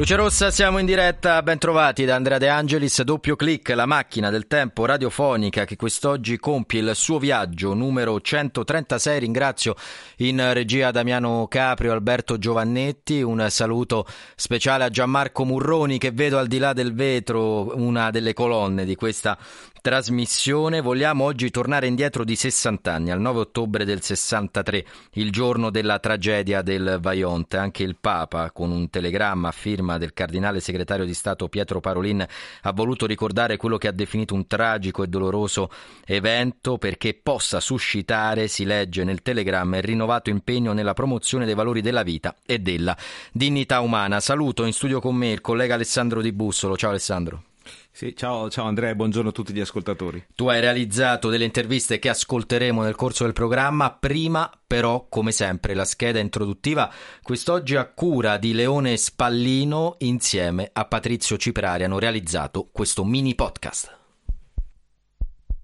Luce Rossa, siamo in diretta, ben trovati da Andrea De Angelis, doppio clic, la macchina del tempo radiofonica che quest'oggi compie il suo viaggio numero 136. Ringrazio in regia Damiano Caprio, Alberto Giovannetti, un saluto speciale a Gianmarco Murroni che vedo al di là del vetro, una delle colonne di questa trasmissione. Vogliamo oggi tornare indietro di 60 anni, al 9 ottobre del 63, il giorno della tragedia del Vajont. Anche il Papa, con un telegramma a firma del cardinale segretario di Stato Pietro Parolin, ha voluto ricordare quello che ha definito un tragico e doloroso evento perché possa suscitare, si legge nel telegramma, il rinnovato impegno nella promozione dei valori della vita e della dignità umana. Saluto in studio con me il collega Alessandro Di Bussolo. Ciao Alessandro. Sì, ciao, ciao Andrea, buongiorno a tutti gli ascoltatori. Tu hai realizzato delle interviste che ascolteremo nel corso del programma, prima però, come sempre, la scheda introduttiva, quest'oggi a cura di Leone Spallino insieme a Patrizio Ciprari hanno realizzato questo mini podcast.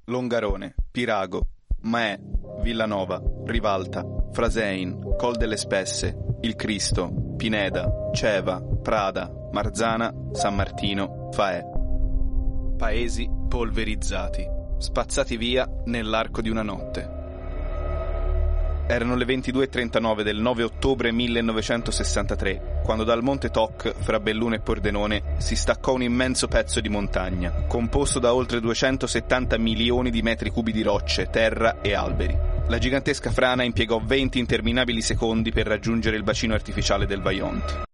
Longarone, Pirago, Maè, Villanova, Rivalta, Frasein, Col delle Spesse, Il Cristo, Pineda, Ceva, Prada, Marzana, San Martino, Faè paesi polverizzati, spazzati via nell'arco di una notte. Erano le 22.39 del 9 ottobre 1963, quando dal Monte Toc, fra Belluno e Pordenone, si staccò un immenso pezzo di montagna, composto da oltre 270 milioni di metri cubi di rocce, terra e alberi. La gigantesca frana impiegò 20 interminabili secondi per raggiungere il bacino artificiale del Vajont.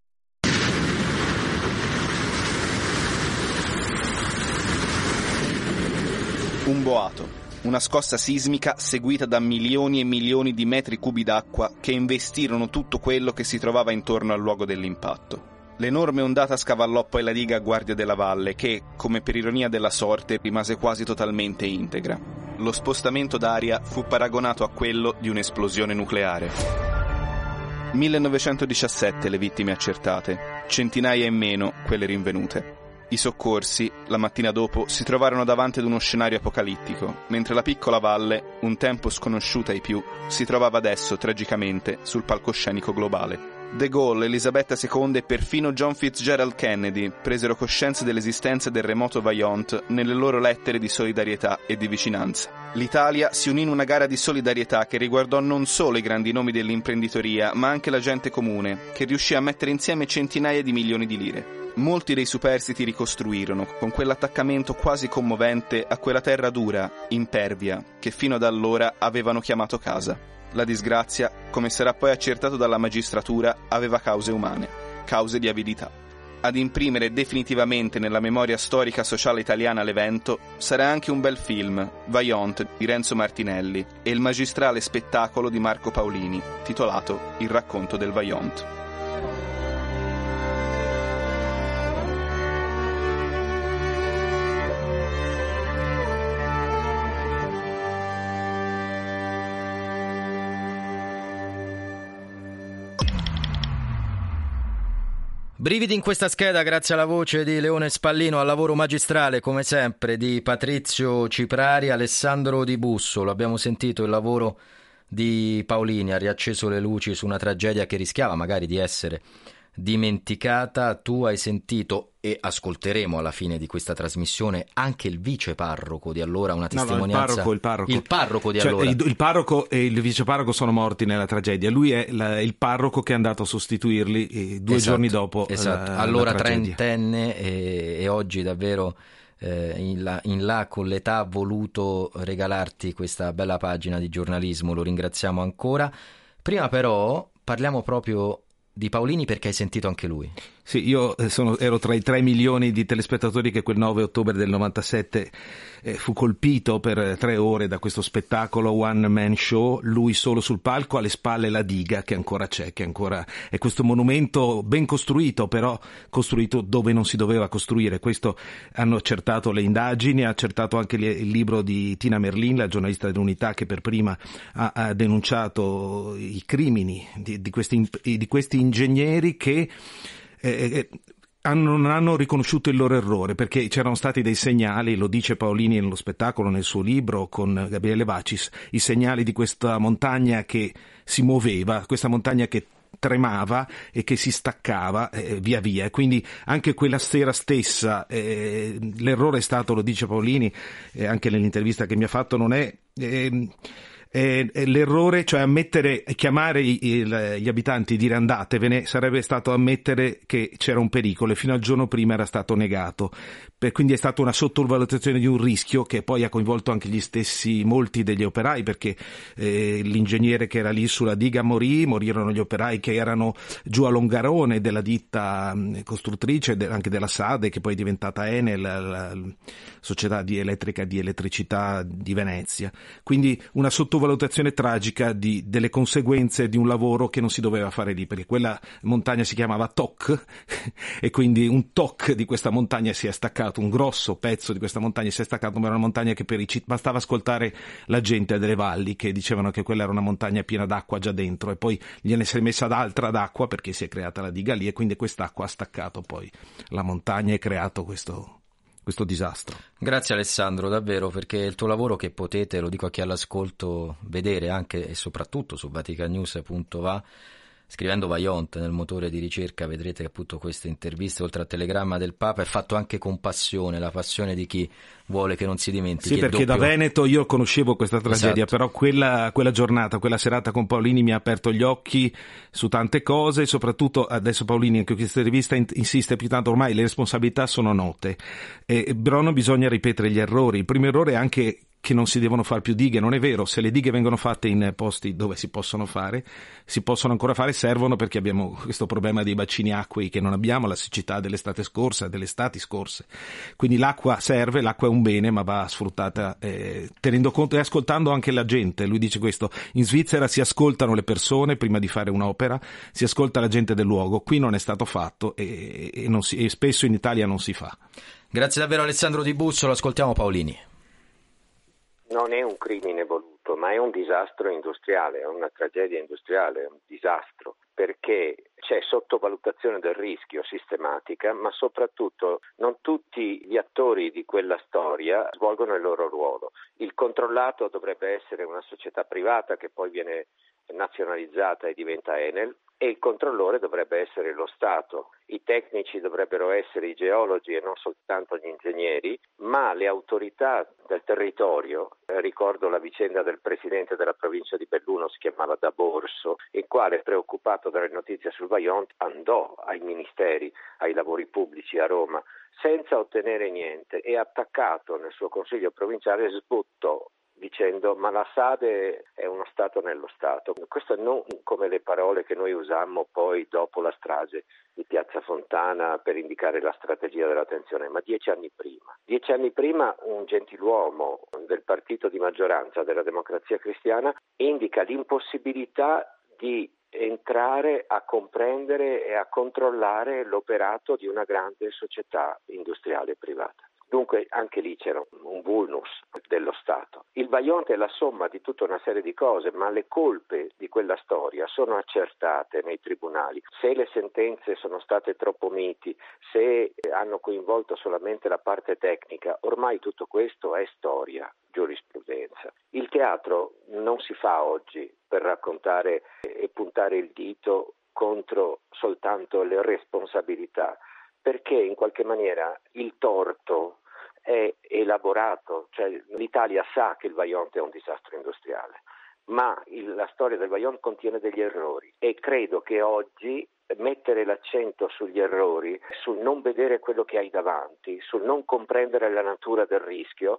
Un boato, una scossa sismica seguita da milioni e milioni di metri cubi d'acqua che investirono tutto quello che si trovava intorno al luogo dell'impatto. L'enorme ondata scavallò poi la diga a guardia della valle che, come per ironia della sorte, rimase quasi totalmente integra. Lo spostamento d'aria fu paragonato a quello di un'esplosione nucleare. 1917 le vittime accertate, centinaia in meno quelle rinvenute. I soccorsi, la mattina dopo, si trovarono davanti ad uno scenario apocalittico, mentre la piccola valle, un tempo sconosciuta ai più, si trovava adesso, tragicamente, sul palcoscenico globale. De Gaulle, Elisabetta II e perfino John Fitzgerald Kennedy presero coscienza dell'esistenza del remoto Vaillant nelle loro lettere di solidarietà e di vicinanza. L'Italia si unì in una gara di solidarietà che riguardò non solo i grandi nomi dell'imprenditoria, ma anche la gente comune, che riuscì a mettere insieme centinaia di milioni di lire. Molti dei superstiti ricostruirono, con quell'attaccamento quasi commovente a quella terra dura, impervia, che fino ad allora avevano chiamato casa. La disgrazia, come sarà poi accertato dalla magistratura, aveva cause umane, cause di avidità. Ad imprimere definitivamente nella memoria storica sociale italiana l'evento sarà anche un bel film, Vaillant di Renzo Martinelli, e il magistrale spettacolo di Marco Paolini, titolato Il racconto del Vaillant. Brividi in questa scheda grazie alla voce di Leone Spallino, al lavoro magistrale come sempre di Patrizio Ciprari, Alessandro Di Busso. Lo abbiamo sentito il lavoro di Paolini, ha riacceso le luci su una tragedia che rischiava magari di essere dimenticata. Tu hai sentito e ascolteremo alla fine di questa trasmissione anche il vice parroco di allora, una testimonianza. No, no, il parroco, il parroco. Il parroco di cioè, allora. Il, il, parroco e il vice parroco sono morti nella tragedia. Lui è la, il parroco che è andato a sostituirli eh, due esatto, giorni dopo. Esatto. La, allora la trentenne e, e, oggi davvero. Eh, in, là, in là con l'età ha voluto regalarti questa bella pagina di giornalismo, lo ringraziamo ancora. Prima però parliamo proprio di Paolini perché hai sentito anche lui. Sì, io eh, sono, ero tra i 3 milioni di telespettatori che quel 9 ottobre del 97 eh, fu colpito per tre ore da questo spettacolo One Man Show, lui solo sul palco, alle spalle la diga che ancora c'è, che ancora è questo monumento ben costruito, però costruito dove non si doveva costruire. Questo hanno accertato le indagini, ha accertato anche il libro di Tina Merlin, la giornalista dell'Unità che per prima ha, ha denunciato i crimini di, di, questi, di questi ingegneri che eh, hanno, non hanno riconosciuto il loro errore perché c'erano stati dei segnali, lo dice Paolini nello spettacolo, nel suo libro con Gabriele Vacis, i segnali di questa montagna che si muoveva, questa montagna che tremava e che si staccava eh, via via. Quindi anche quella sera stessa eh, l'errore è stato, lo dice Paolini, eh, anche nell'intervista che mi ha fatto, non è ehm, eh, l'errore, cioè ammettere, chiamare il, gli abitanti e dire andatevene, sarebbe stato ammettere che c'era un pericolo e fino al giorno prima era stato negato. quindi è stata una sottovalutazione di un rischio che poi ha coinvolto anche gli stessi, molti degli operai, perché eh, l'ingegnere che era lì sulla diga morì, morirono gli operai che erano giù a Longarone della ditta costruttrice, anche della Sade, che poi è diventata Enel, la, la società di elettrica di elettricità di Venezia. Quindi una sottovalutazione sottovalutazione tragica di, delle conseguenze di un lavoro che non si doveva fare lì, perché quella montagna si chiamava Toc e quindi un Toc di questa montagna si è staccato, un grosso pezzo di questa montagna si è staccato, ma era una montagna che per i cittadini bastava ascoltare la gente delle valli che dicevano che quella era una montagna piena d'acqua già dentro e poi gliene si è messa d'altra d'acqua perché si è creata la diga lì e quindi quest'acqua ha staccato poi la montagna e creato questo questo disastro. Grazie Alessandro, davvero, perché il tuo lavoro che potete, lo dico a chi ha l'ascolto, vedere anche e soprattutto su vaticanews.va scrivendo Vaillant nel motore di ricerca vedrete che appunto queste interviste oltre al telegramma del Papa è fatto anche con passione, la passione di chi vuole che non si dimentichi. Sì, perché doppio... da Veneto io conoscevo questa tragedia, esatto. però quella, quella, giornata, quella serata con Paolini mi ha aperto gli occhi su tante cose, soprattutto adesso Paolini anche in questa intervista insiste più tanto, ormai le responsabilità sono note, e, però non bisogna ripetere gli errori. Il primo errore è anche che non si devono fare più dighe, non è vero, se le dighe vengono fatte in posti dove si possono fare, si possono ancora fare, servono perché abbiamo questo problema dei bacini acquei che non abbiamo, la siccità dell'estate scorsa, delle estati scorse. Quindi l'acqua serve, l'acqua è un bene, ma va sfruttata eh, tenendo conto e ascoltando anche la gente. Lui dice questo, in Svizzera si ascoltano le persone prima di fare un'opera, si ascolta la gente del luogo, qui non è stato fatto e, e, si, e spesso in Italia non si fa. Grazie davvero Alessandro Di Bussolo, ascoltiamo Paolini non è un crimine voluto, ma è un disastro industriale, è una tragedia industriale, è un disastro, perché c'è sottovalutazione del rischio sistematica, ma soprattutto non tutti gli attori di quella storia svolgono il loro ruolo. Il controllato dovrebbe essere una società privata che poi viene nazionalizzata e diventa Enel e il controllore dovrebbe essere lo Stato. I tecnici dovrebbero essere i geologi e non soltanto gli ingegneri, ma le autorità del territorio, eh, ricordo la vicenda del presidente della provincia di Belluno, si chiamava Da Borso, il quale preoccupato dalle notizie sul Vajont andò ai ministeri, ai lavori pubblici a Roma senza ottenere niente e attaccato nel suo consiglio provinciale sbuttò dicendo ma la Sade è uno Stato nello Stato. Questo non come le parole che noi usammo poi dopo la strage di Piazza Fontana per indicare la strategia della tensione, ma dieci anni prima. Dieci anni prima un gentiluomo del partito di maggioranza della democrazia cristiana indica l'impossibilità di entrare a comprendere e a controllare l'operato di una grande società industriale privata. Dunque anche lì c'era un vulnus dello Stato. Il Vajont è la somma di tutta una serie di cose, ma le colpe di quella storia sono accertate nei tribunali. Se le sentenze sono state troppo miti, se hanno coinvolto solamente la parte tecnica, ormai tutto questo è storia, giurisprudenza. Il teatro non si fa oggi per raccontare e puntare il dito contro soltanto le responsabilità, perché in qualche maniera il torto è elaborato, cioè l'Italia sa che il Vajont è un disastro industriale, ma il, la storia del Vajont contiene degli errori e credo che oggi mettere l'accento sugli errori, sul non vedere quello che hai davanti, sul non comprendere la natura del rischio,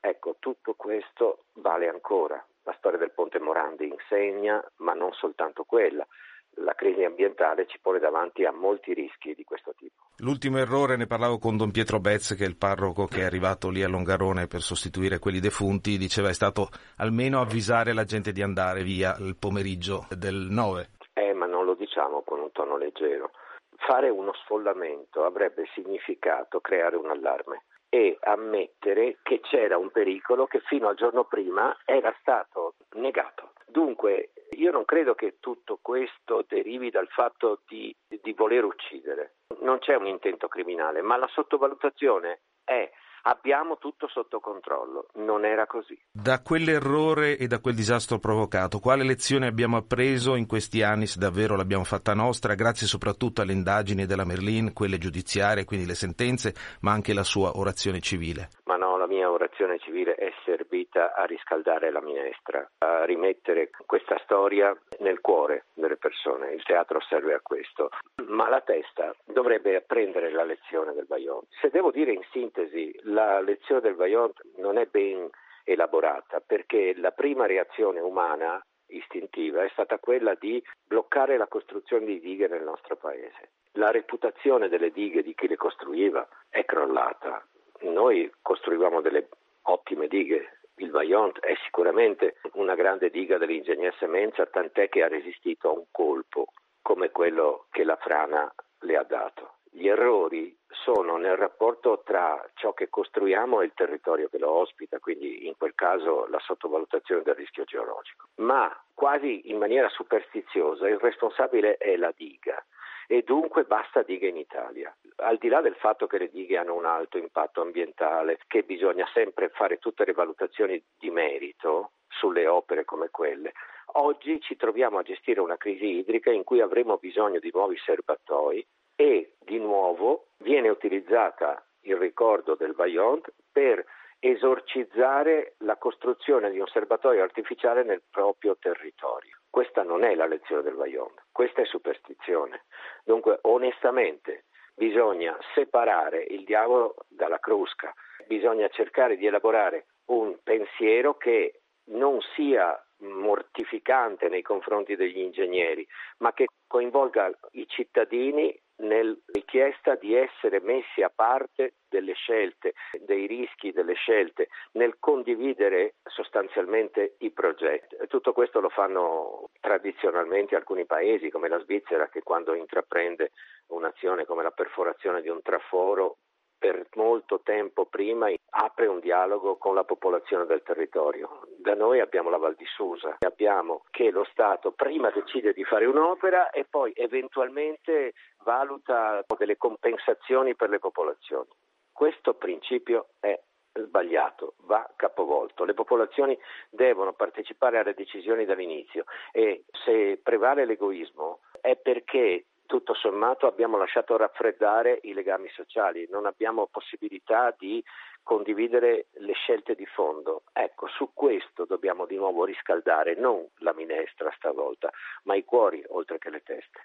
ecco, tutto questo vale ancora. La storia del Ponte Morandi insegna, ma non soltanto quella. La crisi ambientale ci pone davanti a molti rischi di questo tipo. L'ultimo errore, ne parlavo con Don Pietro Bezz, che è il parroco che è arrivato lì a Longarone per sostituire quelli defunti, diceva è stato almeno avvisare la gente di andare via il pomeriggio del 9. Eh, ma non lo diciamo con un tono leggero. Fare uno sfollamento avrebbe significato creare un allarme e ammettere che c'era un pericolo che fino al giorno prima era stato negato. Dunque io non credo che tutto questo derivi dal fatto di, di voler uccidere. Non c'è un intento criminale, ma la sottovalutazione è abbiamo tutto sotto controllo. Non era così. Da quell'errore e da quel disastro provocato, quale lezione abbiamo appreso in questi anni, se davvero l'abbiamo fatta nostra, grazie soprattutto alle indagini della Merlin, quelle giudiziarie, quindi le sentenze, ma anche la sua orazione civile? Ma la mia orazione civile è servita a riscaldare la minestra, a rimettere questa storia nel cuore delle persone. Il teatro serve a questo. Ma la testa dovrebbe apprendere la lezione del Bayonne. Se devo dire in sintesi, la lezione del Bayonne non è ben elaborata perché la prima reazione umana istintiva è stata quella di bloccare la costruzione di dighe nel nostro paese. La reputazione delle dighe di chi le costruiva è crollata. Noi costruivamo delle ottime dighe. Il Vaillant è sicuramente una grande diga dell'ingegner Semenza, tant'è che ha resistito a un colpo come quello che la frana le ha dato. Gli errori sono nel rapporto tra ciò che costruiamo e il territorio che lo ospita, quindi in quel caso la sottovalutazione del rischio geologico. Ma quasi in maniera superstiziosa il responsabile è la diga e dunque basta dighe in Italia. Al di là del fatto che le dighe hanno un alto impatto ambientale, che bisogna sempre fare tutte le valutazioni di merito sulle opere come quelle, oggi ci troviamo a gestire una crisi idrica in cui avremo bisogno di nuovi serbatoi e di nuovo viene utilizzata il ricordo del Vaillant per esorcizzare la costruzione di un serbatoio artificiale nel proprio territorio. Questa non è la lezione del Vaillant, questa è superstizione. Dunque, onestamente, bisogna separare il diavolo dalla crusca, bisogna cercare di elaborare un pensiero che non sia mortificante nei confronti degli ingegneri, ma che coinvolga i cittadini nella richiesta di essere messi a parte delle scelte, dei rischi delle scelte, nel condividere sostanzialmente i progetti. Tutto questo lo fanno tradizionalmente alcuni paesi come la Svizzera che quando intraprende un'azione come la perforazione di un traforo per molto tempo prima apre un dialogo con la popolazione del territorio. Da noi abbiamo la Val di Susa, abbiamo che lo Stato prima decide di fare un'opera e poi eventualmente valuta delle compensazioni per le popolazioni. Questo principio è sbagliato, va capovolto. Le popolazioni devono partecipare alle decisioni dall'inizio e se prevale l'egoismo è perché tutto sommato abbiamo lasciato raffreddare i legami sociali, non abbiamo possibilità di condividere le scelte di fondo. Ecco, su questo dobbiamo di nuovo riscaldare non la minestra stavolta, ma i cuori oltre che le teste.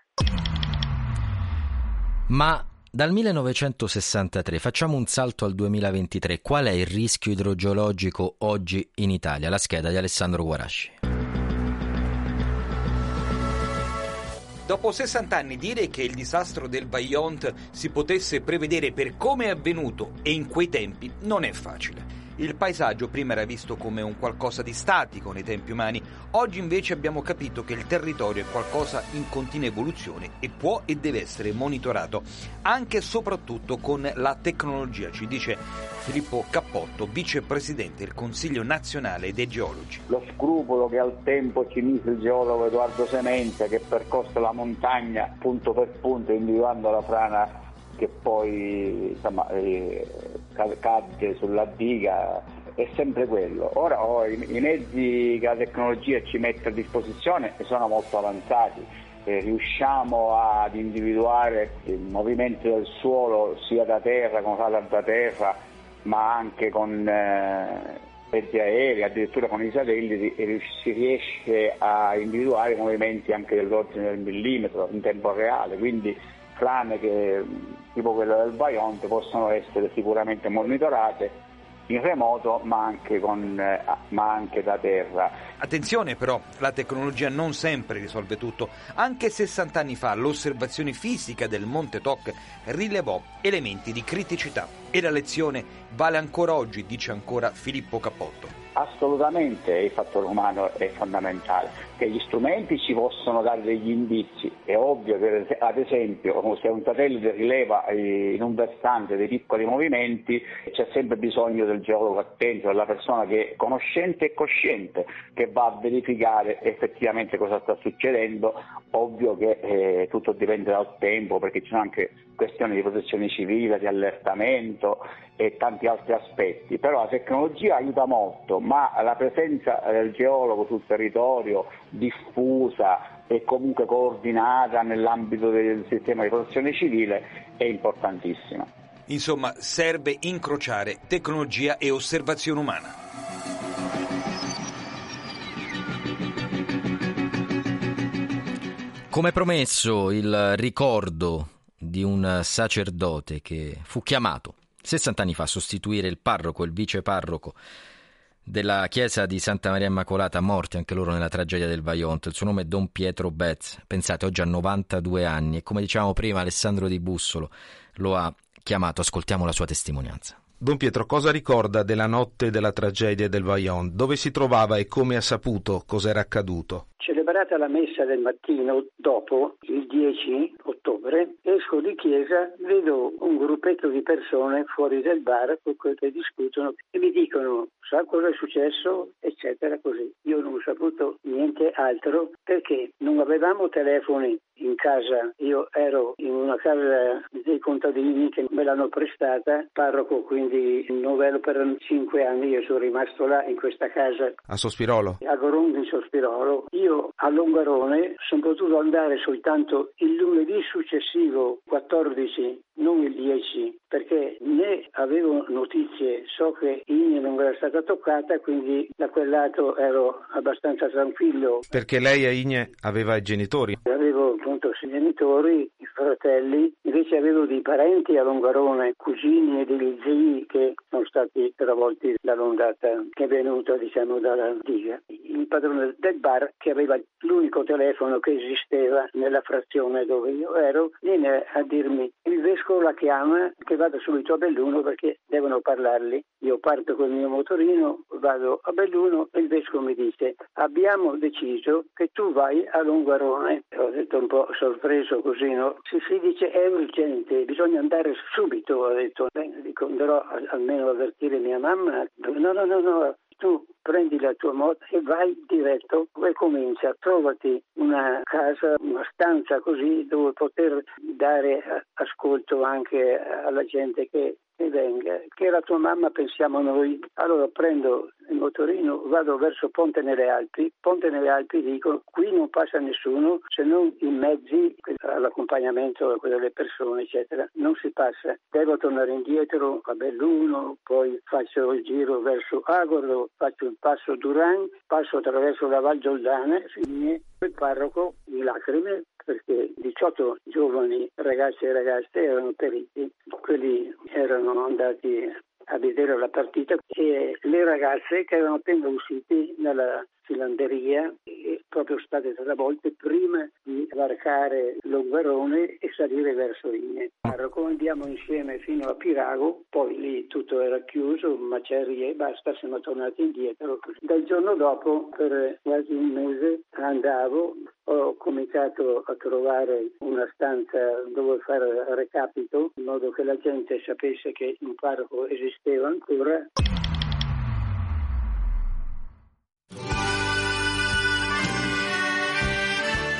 Ma dal 1963 facciamo un salto al 2023. Qual è il rischio idrogeologico oggi in Italia? La scheda di Alessandro Guarasci. Dopo 60 anni dire che il disastro del Vaillant si potesse prevedere per come è avvenuto e in quei tempi non è facile. Il paesaggio prima era visto come un qualcosa di statico nei tempi umani, oggi invece abbiamo capito che il territorio è qualcosa in continua evoluzione e può e deve essere monitorato, anche e soprattutto con la tecnologia, ci dice Filippo Cappotto, vicepresidente del Consiglio nazionale dei geologi. Lo scrupolo che al tempo ci mise il geologo Edoardo Semenza che percorse la montagna punto per punto individuando la frana che poi insomma, eh, cadde sulla diga è sempre quello. Ora oh, i, i, mezzi che la tecnologia ci mette a disposizione sono molto avanzati. Eh, riusciamo ad individuare il movimento del suolo sia da terra come da terra, ma anche con eh, mezzi aerei, addirittura con i satelliti, si riesce a individuare movimenti anche dell'ordine del millimetro in tempo reale. Quindi frane che, tipo quelle del Vaionte possono essere sicuramente monitorate in remoto ma anche, con, eh, ma anche da terra. Attenzione però, la tecnologia non sempre risolve tutto. Anche 60 anni fa l'osservazione fisica del Monte Toc rilevò elementi di criticità e la lezione vale ancora oggi, dice ancora Filippo Cappotto. Assolutamente il fattore umano è fondamentale, che gli strumenti ci possono dare degli indizi, è ovvio che ad esempio se un satellite rileva in un versante dei piccoli movimenti c'è sempre bisogno del geologo attento, della persona che è conoscente e cosciente, che va a verificare effettivamente cosa sta succedendo, ovvio che eh, tutto dipende dal tempo perché ci sono anche questioni di protezione civile, di allertamento e tanti altri aspetti, però la tecnologia aiuta molto, ma la presenza del geologo sul territorio diffusa e comunque coordinata nell'ambito del sistema di protezione civile è importantissima. Insomma, serve incrociare tecnologia e osservazione umana. Come promesso, il ricordo di un sacerdote che fu chiamato 60 anni fa a sostituire il parroco e il viceparroco della chiesa di Santa Maria Immacolata, morti anche loro nella tragedia del Vajont. Il suo nome è Don Pietro Betz. Pensate, oggi ha 92 anni e come dicevamo prima Alessandro Di Bussolo lo ha chiamato. Ascoltiamo la sua testimonianza. Don Pietro, cosa ricorda della notte della tragedia del Vajont? Dove si trovava e come ha saputo cosa era accaduto? Celebrata la messa del mattino dopo, il 10 ottobre, esco di chiesa, vedo un gruppetto di persone fuori del bar cui discutono e mi dicono sa cosa è successo, eccetera, così. Io non ho saputo niente altro perché non avevamo telefoni in casa, io ero in una casa dei contadini che me l'hanno prestata, parroco quindi novello per cinque anni, io sono rimasto là in questa casa. A Sospirolo? A Gorondo in Sospirolo. Io a Longarone sono potuto andare soltanto il lunedì successivo, 14, non il 10, perché né avevo notizie, so che Igne non era stata toccata, quindi da quel lato ero abbastanza tranquillo. Perché lei a Igne aveva i genitori? Avevo appunto i genitori, fratelli, invece avevo dei parenti a Longarone, cugini e degli zii che sono stati travolti dall'ondata che è venuta diciamo dalla diga. Il padrone del bar che aveva l'unico telefono che esisteva nella frazione dove io ero viene a dirmi il vescovo la chiama che vado subito a Belluno perché devono parlarli. Io parto con il mio motorino, vado a Belluno e il vescovo mi dice abbiamo deciso che tu vai a Longarone. Ho detto un po' sorpreso così, no? Si, si dice è urgente, bisogna andare subito, ho detto. Dico, andrò almeno avvertire mia mamma. No, no, no, no, tu prendi la tua moto e vai diretto e comincia, trovati una casa, una stanza così dove poter dare ascolto anche alla gente che e venga, che la tua mamma pensiamo noi. Allora prendo il motorino, vado verso Ponte nelle Alpi, Ponte nelle Alpi dico qui non passa nessuno se non i mezzi all'accompagnamento delle persone eccetera, non si passa. Devo tornare indietro a Belluno, poi faccio il giro verso Agordo, faccio il passo Duran, passo attraverso la Val Giordana, il parroco in lacrime perché 18 giovani ragazzi e ragazze erano periti, quelli erano andati a vedere la partita e le ragazze che erano appena uscite dalla filanderia proprio state travolte prima di varcare Longverone e salire verso Igne. Andiamo insieme fino a Pirago, poi lì tutto era chiuso, macerie e basta, siamo tornati indietro. Dal giorno dopo, per quasi un mese, andavo, ho cominciato a trovare una stanza dove fare recapito, in modo che la gente sapesse che un parco esisteva ancora.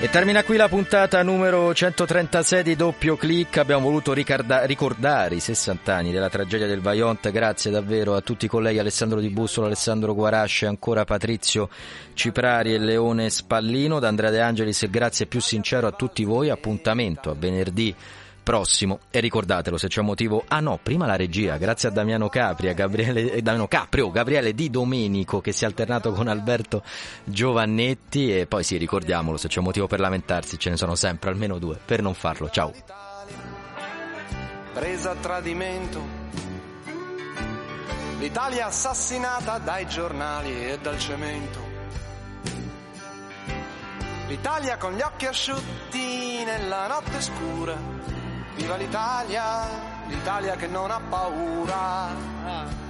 E termina qui la puntata numero 136 di Doppio Clic. Abbiamo voluto ricorda- ricordare i 60 anni della tragedia del Vajont. Grazie davvero a tutti i colleghi Alessandro Di Bussolo, Alessandro Guarasce, ancora Patrizio Ciprari e Leone Spallino. Da Andrea De Angelis grazie più sincero a tutti voi. Appuntamento a venerdì prossimo. E ricordatelo se c'è un motivo. Ah no prima la regia grazie a Damiano Capri a Gabriele, eh, Damiano Caprio Gabriele Di Domenico che si è alternato con Alberto Giovannetti. E poi sì ricordiamolo se c'è un motivo per lamentarsi ce ne sono sempre almeno due per non farlo. Ciao. Presa a tradimento. l'Italia assassinata dai giornali e dal cemento. L'Italia con gli occhi asciutti nella notte scura. Viva l'Italia, l'Italia che non ha paura.